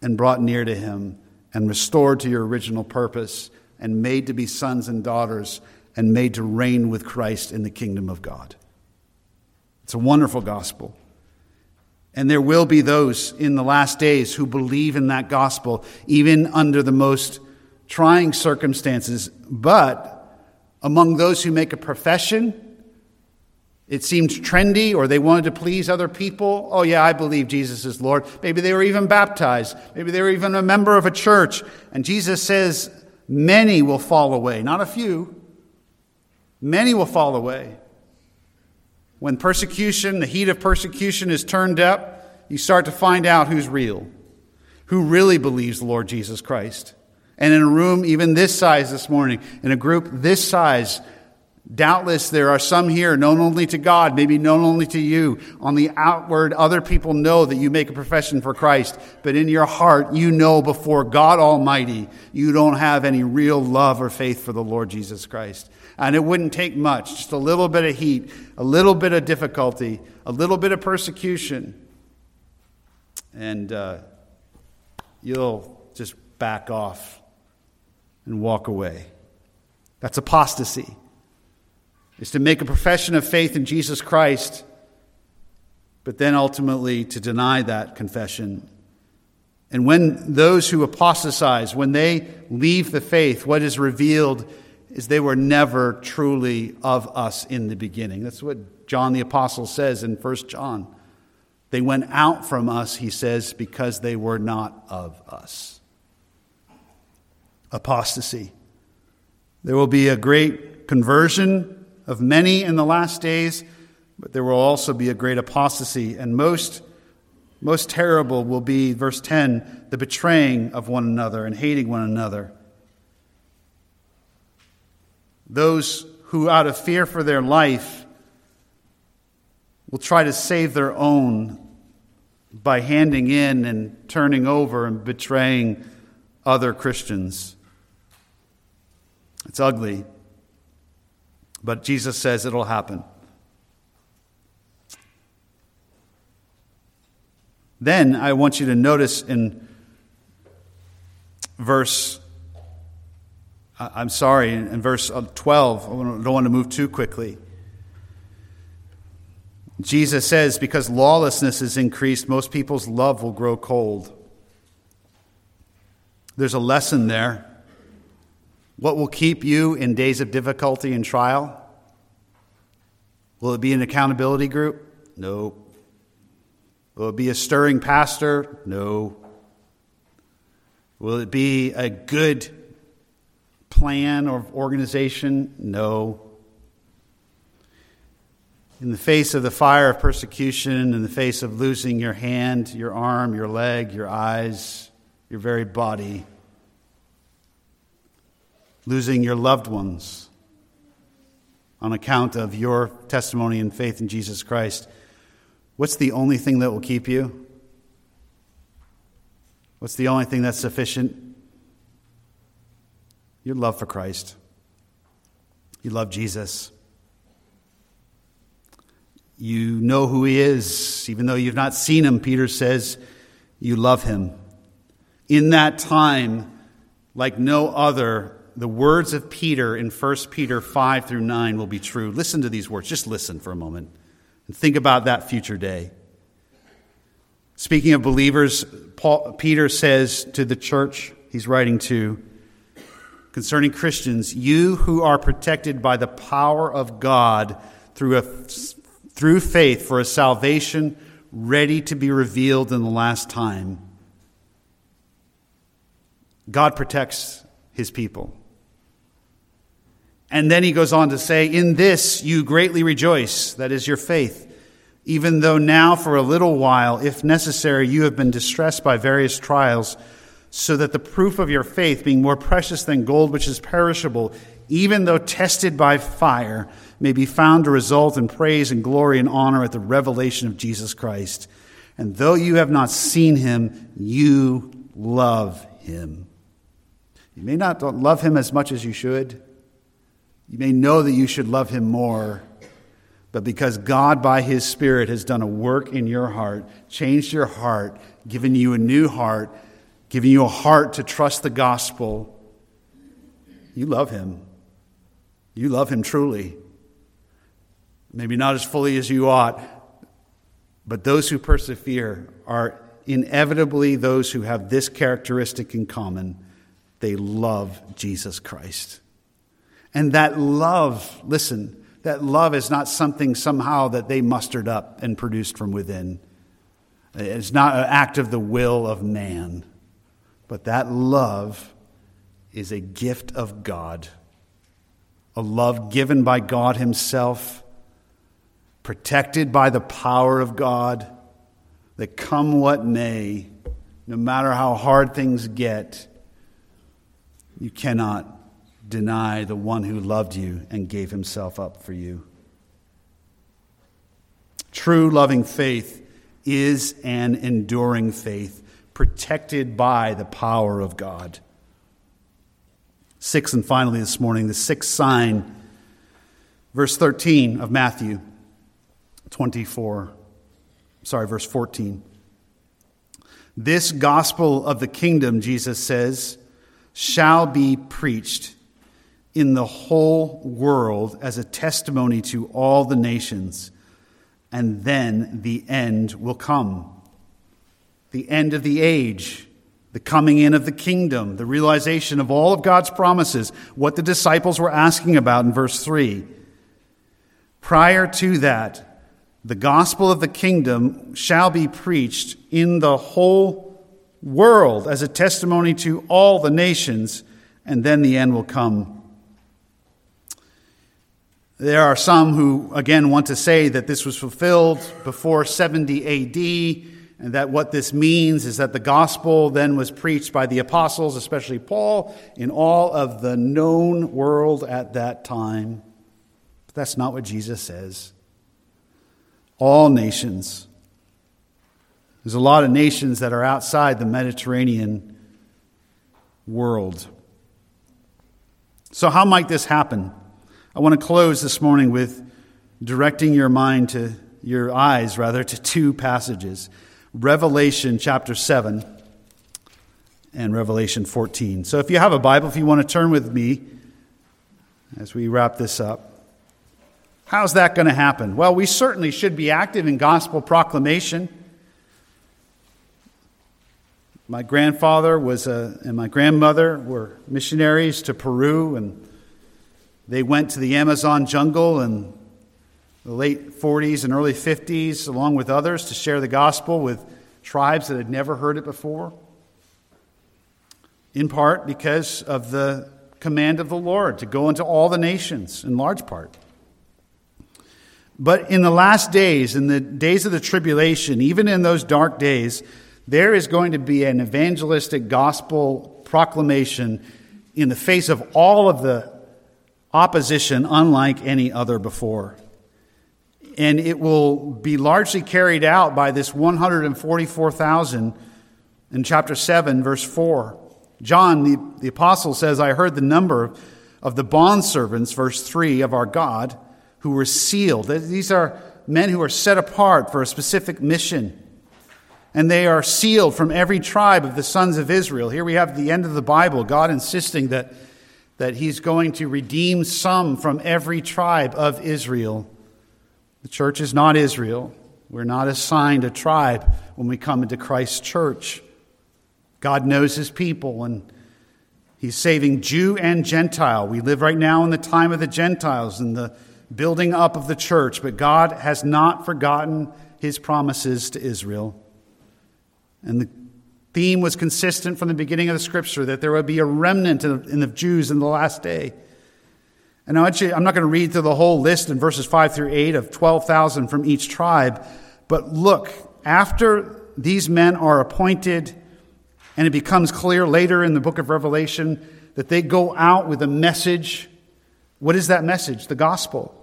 and brought near to Him and restored to your original purpose and made to be sons and daughters and made to reign with Christ in the kingdom of God. It's a wonderful gospel. And there will be those in the last days who believe in that gospel, even under the most trying circumstances. But among those who make a profession, it seemed trendy or they wanted to please other people. Oh, yeah, I believe Jesus is Lord. Maybe they were even baptized. Maybe they were even a member of a church. And Jesus says, many will fall away, not a few. Many will fall away. When persecution, the heat of persecution is turned up, you start to find out who's real, who really believes the Lord Jesus Christ. And in a room even this size this morning, in a group this size, Doubtless there are some here known only to God, maybe known only to you. On the outward, other people know that you make a profession for Christ, but in your heart, you know before God Almighty, you don't have any real love or faith for the Lord Jesus Christ. And it wouldn't take much, just a little bit of heat, a little bit of difficulty, a little bit of persecution, and uh, you'll just back off and walk away. That's apostasy is to make a profession of faith in Jesus Christ, but then ultimately to deny that confession. And when those who apostatize, when they leave the faith, what is revealed is they were never truly of us in the beginning. That's what John the Apostle says in 1 John. They went out from us, he says, because they were not of us. Apostasy. There will be a great conversion of many in the last days, but there will also be a great apostasy. And most, most terrible will be, verse 10, the betraying of one another and hating one another. Those who, out of fear for their life, will try to save their own by handing in and turning over and betraying other Christians. It's ugly, but Jesus says it'll happen. Then I want you to notice in verse I'm sorry, in verse 12, I don't want to move too quickly. Jesus says, because lawlessness is increased, most people's love will grow cold. There's a lesson there. What will keep you in days of difficulty and trial? Will it be an accountability group? No. Will it be a stirring pastor? No. Will it be a good plan or organization? No. In the face of the fire of persecution, in the face of losing your hand, your arm, your leg, your eyes, your very body, losing your loved ones on account of your testimony and faith in Jesus Christ, what's the only thing that will keep you? What's the only thing that's sufficient? your love for Christ. You love Jesus. You know who he is. Even though you've not seen him, Peter says, you love him. In that time, like no other, the words of Peter in 1 Peter 5 through 9 will be true. Listen to these words. Just listen for a moment and think about that future day. Speaking of believers, Paul, Peter says to the church he's writing to, concerning Christians, you who are protected by the power of God through, a, through faith for a salvation ready to be revealed in the last time. God protects his people. And then he goes on to say, In this you greatly rejoice, that is your faith, even though now for a little while, if necessary, you have been distressed by various trials so that the proof of your faith, being more precious than gold which is perishable, even though tested by fire, may be found to result in praise and glory and honor at the revelation of Jesus Christ. And though you have not seen him, you love him. You may not love him as much as you should. You may know that you should love him more. But because God, by his Spirit, has done a work in your heart, changed your heart, given you a new heart, giving you a heart to trust the gospel, you love him. You love him truly. Maybe not as fully as you ought, but those who persevere are inevitably those who have this characteristic in common they love Jesus Christ. And that love, listen, that love is not something somehow that they mustered up and produced from within. It's not an act of the will of man. But that love is a gift of God, a love given by God Himself, protected by the power of God, that come what may, no matter how hard things get, you cannot deny the one who loved you and gave Himself up for you. True loving faith is an enduring faith protected by the power of God. Six, and finally this morning, the sixth sign, verse 13 of Matthew 24. Sorry, verse 14. This gospel of the kingdom, Jesus says, shall be preached in the whole world as a testimony to all the nations, and then the end will come the end of the age, the coming in of the kingdom, the realization of all of God's promises, what the disciples were asking about in verse 3. Prior to that, the gospel of the kingdom shall be preached in the whole world as a testimony to all the nations, and then the end will come. There are some who, again, want to say that this was fulfilled before 70 AD, and that what this means is that the gospel then was preached by the apostles, especially Paul, in all of the known world at that time. But that's not what Jesus says. All nations. There's a lot of nations that are outside the Mediterranean world. So, how might this happen? I want to close this morning with directing your mind to your eyes, rather, to two passages Revelation chapter 7 and Revelation 14. So, if you have a Bible, if you want to turn with me as we wrap this up. How's that going to happen? Well, we certainly should be active in gospel proclamation. My grandfather was a, and my grandmother were missionaries to Peru, and they went to the Amazon jungle in the late 40s and early 50s, along with others, to share the gospel with tribes that had never heard it before. In part because of the command of the Lord to go into all the nations, in large part. But in the last days, in the days of the tribulation, even in those dark days, there is going to be an evangelistic gospel proclamation in the face of all of the opposition unlike any other before. And it will be largely carried out by this 144,000 in chapter 7, verse 4. John, the, the apostle, says, I heard the number of the bondservants, verse 3, of our God who were sealed. These are men who are set apart for a specific mission. And they are sealed from every tribe of the sons of Israel. Here we have the end of the Bible, God insisting that that he's going to redeem some from every tribe of Israel. The church is not Israel. We're not assigned a tribe when we come into Christ's church. God knows his people and he's saving Jew and Gentile. We live right now in the time of the Gentiles and the building up of the church, but God has not forgotten his promises to Israel. And the theme was consistent from the beginning of the scripture that there would be a remnant in the Jews in the last day. And I am not going to read through the whole list in verses 5 through 8 of 12,000 from each tribe, but look, after these men are appointed, and it becomes clear later in the book of Revelation that they go out with a message. What is that message? The gospel.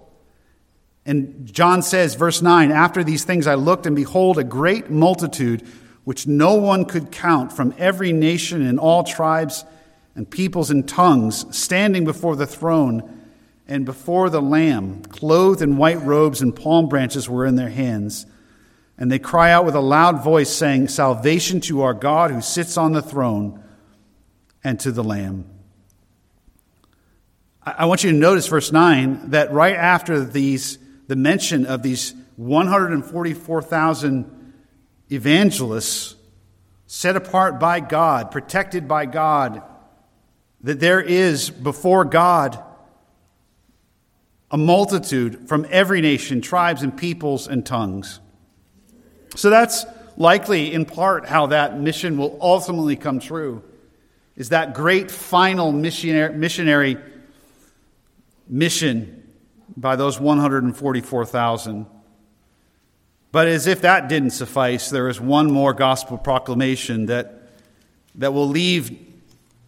And John says, verse 9, after these things I looked, and behold, a great multitude which no one could count from every nation and all tribes and peoples and tongues, standing before the throne and before the Lamb, clothed in white robes and palm branches were in their hands. And they cry out with a loud voice, saying, Salvation to our God who sits on the throne and to the Lamb. I want you to notice verse 9 that right after these, the mention of these 144,000 evangelists set apart by God, protected by God, that there is before God a multitude from every nation, tribes, and peoples and tongues. So that's likely in part how that mission will ultimately come true. Is that great final missionary, missionary mission by those 144,000 but as if that didn't suffice, there is one more gospel proclamation that, that will leave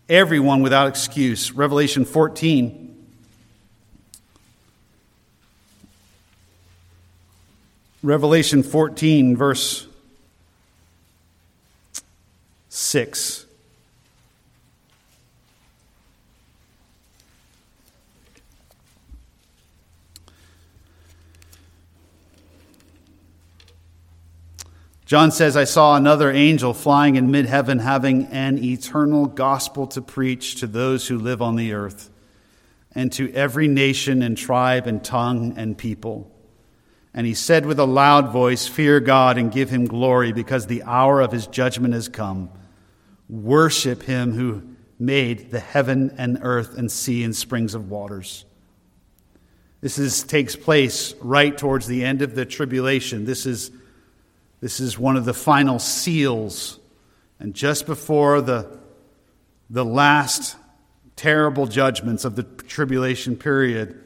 everyone without excuse. Revelation 14. Revelation 14, verse 6. John says, I saw another angel flying in mid heaven, having an eternal gospel to preach to those who live on the earth, and to every nation and tribe and tongue and people. And he said with a loud voice, Fear God and give him glory, because the hour of his judgment has come. Worship him who made the heaven and earth and sea and springs of waters. This is, takes place right towards the end of the tribulation. This is this is one of the final seals. And just before the, the last terrible judgments of the tribulation period,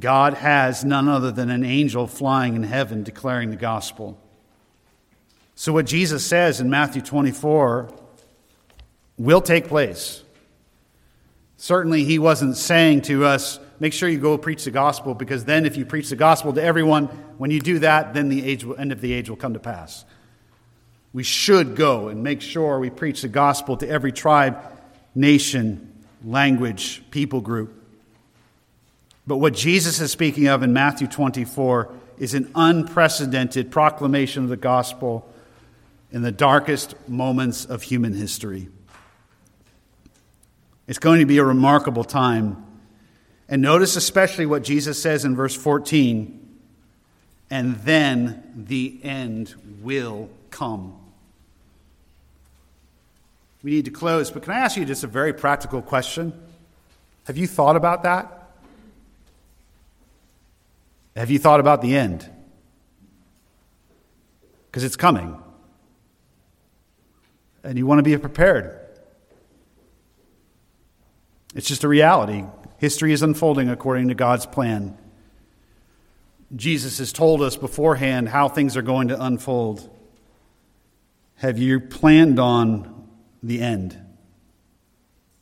God has none other than an angel flying in heaven declaring the gospel. So, what Jesus says in Matthew 24 will take place. Certainly, he wasn't saying to us, make sure you go preach the gospel, because then if you preach the gospel to everyone, when you do that, then the age, will, end of the age will come to pass. We should go and make sure we preach the gospel to every tribe, nation, language, people group. But what Jesus is speaking of in Matthew 24 is an unprecedented proclamation of the gospel in the darkest moments of human history. It's going to be a remarkable time. And notice especially what Jesus says in verse 14 and then the end will come. We need to close, but can I ask you just a very practical question? Have you thought about that? Have you thought about the end? Because it's coming. And you want to be prepared. It's just a reality. History is unfolding according to God's plan. Jesus has told us beforehand how things are going to unfold. Have you planned on the end?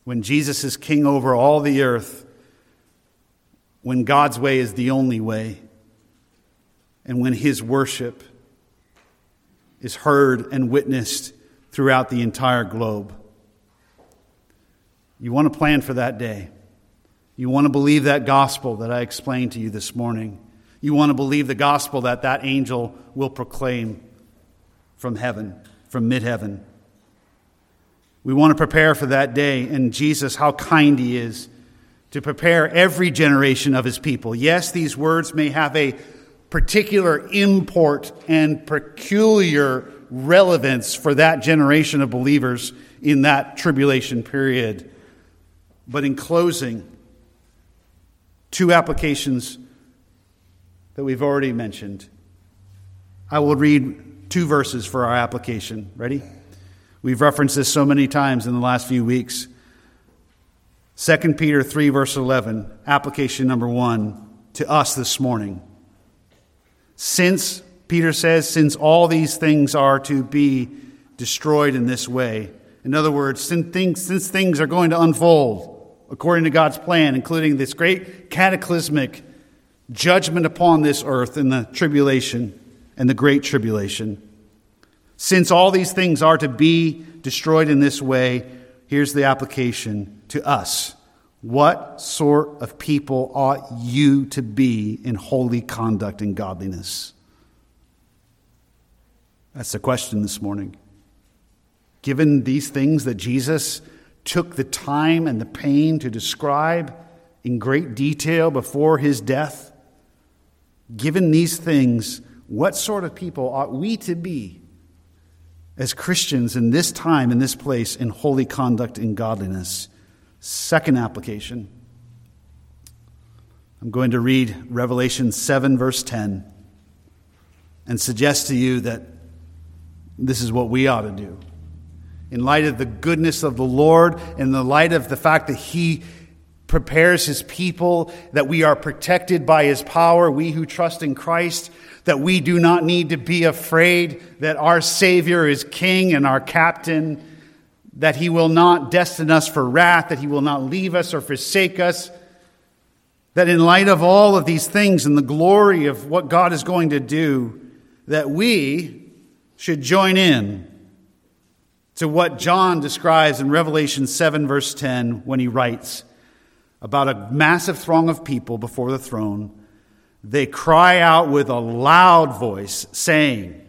When Jesus is king over all the earth, when God's way is the only way, and when his worship is heard and witnessed throughout the entire globe. You want to plan for that day. You want to believe that gospel that I explained to you this morning. You want to believe the gospel that that angel will proclaim from heaven, from mid heaven. We want to prepare for that day, and Jesus, how kind He is to prepare every generation of His people. Yes, these words may have a particular import and peculiar relevance for that generation of believers in that tribulation period. But in closing, two applications that we've already mentioned. I will read two verses for our application. Ready? We've referenced this so many times in the last few weeks. 2 Peter 3, verse 11, application number one to us this morning. Since, Peter says, since all these things are to be destroyed in this way, in other words, since things, since things are going to unfold according to God's plan, including this great cataclysmic judgment upon this earth in the tribulation and the great tribulation, since all these things are to be destroyed in this way, here's the application to us. What sort of people ought you to be in holy conduct and godliness? That's the question this morning. Given these things that Jesus took the time and the pain to describe in great detail before his death, given these things, what sort of people ought we to be as Christians in this time, in this place, in holy conduct and godliness? Second application. I'm going to read Revelation 7, verse 10, and suggest to you that this is what we ought to do. In light of the goodness of the Lord, in the light of the fact that He prepares His people, that we are protected by His power, we who trust in Christ, that we do not need to be afraid that our Savior is King and our Captain that he will not destine us for wrath, that he will not leave us or forsake us. That in light of all of these things and the glory of what God is going to do, that we should join in to what John describes in Revelation 7, verse 10, when he writes about a massive throng of people before the throne. They cry out with a loud voice, saying,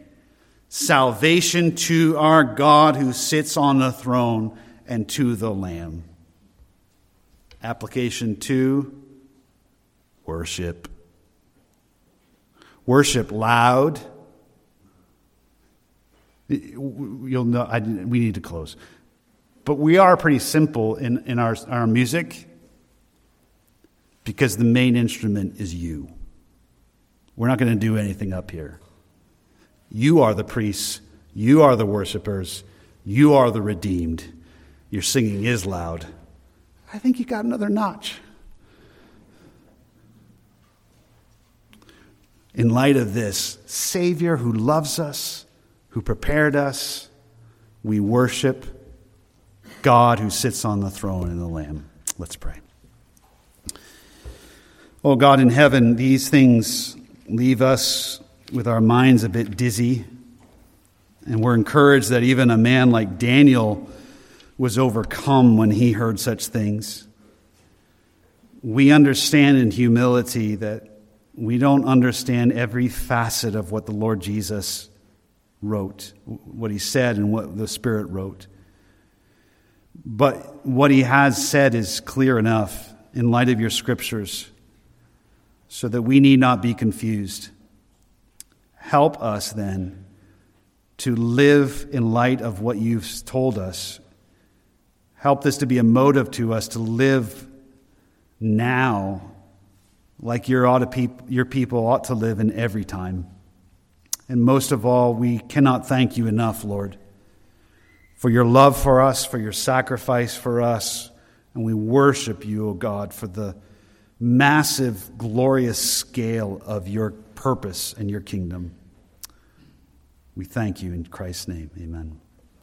Salvation to our God who sits on the throne and to the Lamb. Application two worship. Worship loud. You'll know, I, we need to close. But we are pretty simple in, in our, our music because the main instrument is you. We're not going to do anything up here. You are the priests. You are the worshipers. You are the redeemed. Your singing is loud. I think you got another notch. in light of this Savior who loves us, who prepared us, we worship God who sits on the throne and the Lamb. Let's pray. Oh God in heaven, these things leave us with our minds a bit dizzy, and we're encouraged that even a man like Daniel was overcome when he heard such things. We understand in humility that we don't understand every facet of what the Lord Jesus wrote, what he said, and what the Spirit wrote. But what he has said is clear enough in light of your scriptures so that we need not be confused. Help us then to live in light of what you've told us. Help this to be a motive to us to live now like your, ought to pe- your people ought to live in every time. And most of all, we cannot thank you enough, Lord, for your love for us, for your sacrifice for us. And we worship you, O God, for the massive, glorious scale of your purpose and your kingdom. We thank you in Christ's name. Amen.